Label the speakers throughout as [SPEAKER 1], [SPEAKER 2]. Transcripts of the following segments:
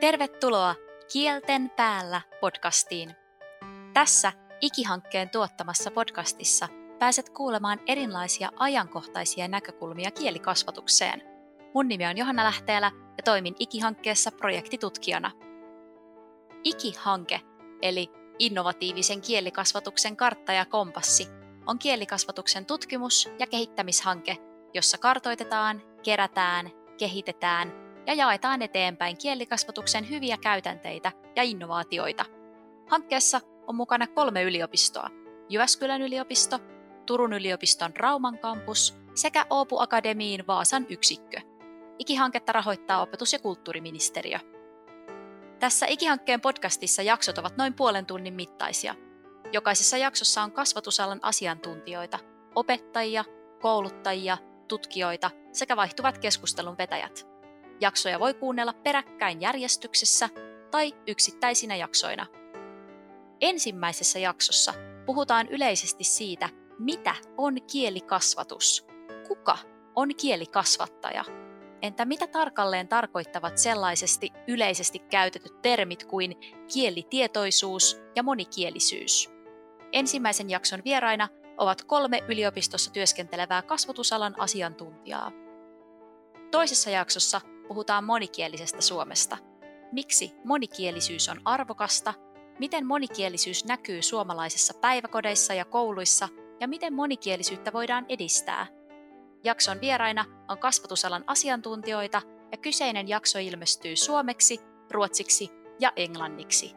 [SPEAKER 1] Tervetuloa Kielten päällä podcastiin. Tässä Ikihankkeen tuottamassa podcastissa pääset kuulemaan erilaisia ajankohtaisia näkökulmia kielikasvatukseen. Mun nimi on Johanna Lähteelä ja toimin Ikihankkeessa projektitutkijana. Ikihanke, eli innovatiivisen kielikasvatuksen kartta ja kompassi, on kielikasvatuksen tutkimus- ja kehittämishanke, jossa kartoitetaan, kerätään, kehitetään ja jaetaan eteenpäin kielikasvatuksen hyviä käytänteitä ja innovaatioita. Hankkeessa on mukana kolme yliopistoa, Jyväskylän yliopisto, Turun yliopiston Rauman kampus sekä Oopu Akademiin Vaasan yksikkö. Ikihanketta rahoittaa opetus- ja kulttuuriministeriö. Tässä Ikihankkeen podcastissa jaksot ovat noin puolen tunnin mittaisia. Jokaisessa jaksossa on kasvatusalan asiantuntijoita, opettajia, kouluttajia, tutkijoita sekä vaihtuvat keskustelun vetäjät. Jaksoja voi kuunnella peräkkäin järjestyksessä tai yksittäisinä jaksoina. Ensimmäisessä jaksossa puhutaan yleisesti siitä, mitä on kielikasvatus, kuka on kielikasvattaja, entä mitä tarkalleen tarkoittavat sellaisesti yleisesti käytetyt termit kuin kielitietoisuus ja monikielisyys. Ensimmäisen jakson vieraina ovat kolme yliopistossa työskentelevää kasvatusalan asiantuntijaa. Toisessa jaksossa puhutaan monikielisestä Suomesta. Miksi monikielisyys on arvokasta, miten monikielisyys näkyy suomalaisissa päiväkodeissa ja kouluissa ja miten monikielisyyttä voidaan edistää. Jakson vieraina on kasvatusalan asiantuntijoita ja kyseinen jakso ilmestyy suomeksi, ruotsiksi ja englanniksi.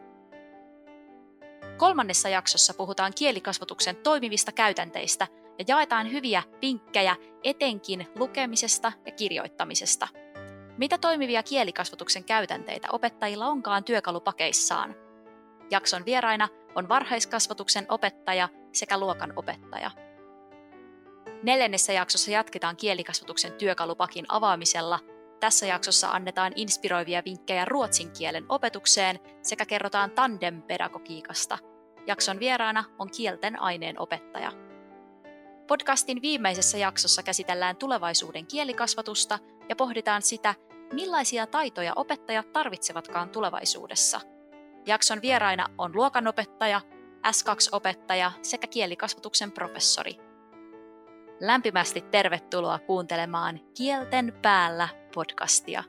[SPEAKER 1] Kolmannessa jaksossa puhutaan kielikasvatuksen toimivista käytänteistä ja jaetaan hyviä vinkkejä etenkin lukemisesta ja kirjoittamisesta – mitä toimivia kielikasvatuksen käytänteitä opettajilla onkaan työkalupakeissaan? Jakson vieraina on varhaiskasvatuksen opettaja sekä luokan opettaja. Neljännessä jaksossa jatketaan kielikasvatuksen työkalupakin avaamisella. Tässä jaksossa annetaan inspiroivia vinkkejä ruotsin kielen opetukseen sekä kerrotaan tandem-pedagogiikasta. Jakson vieraana on kielten aineen opettaja. Podcastin viimeisessä jaksossa käsitellään tulevaisuuden kielikasvatusta ja pohditaan sitä, millaisia taitoja opettajat tarvitsevatkaan tulevaisuudessa. Jakson vieraina on luokanopettaja, S2-opettaja sekä kielikasvatuksen professori. Lämpimästi tervetuloa kuuntelemaan Kielten päällä podcastia.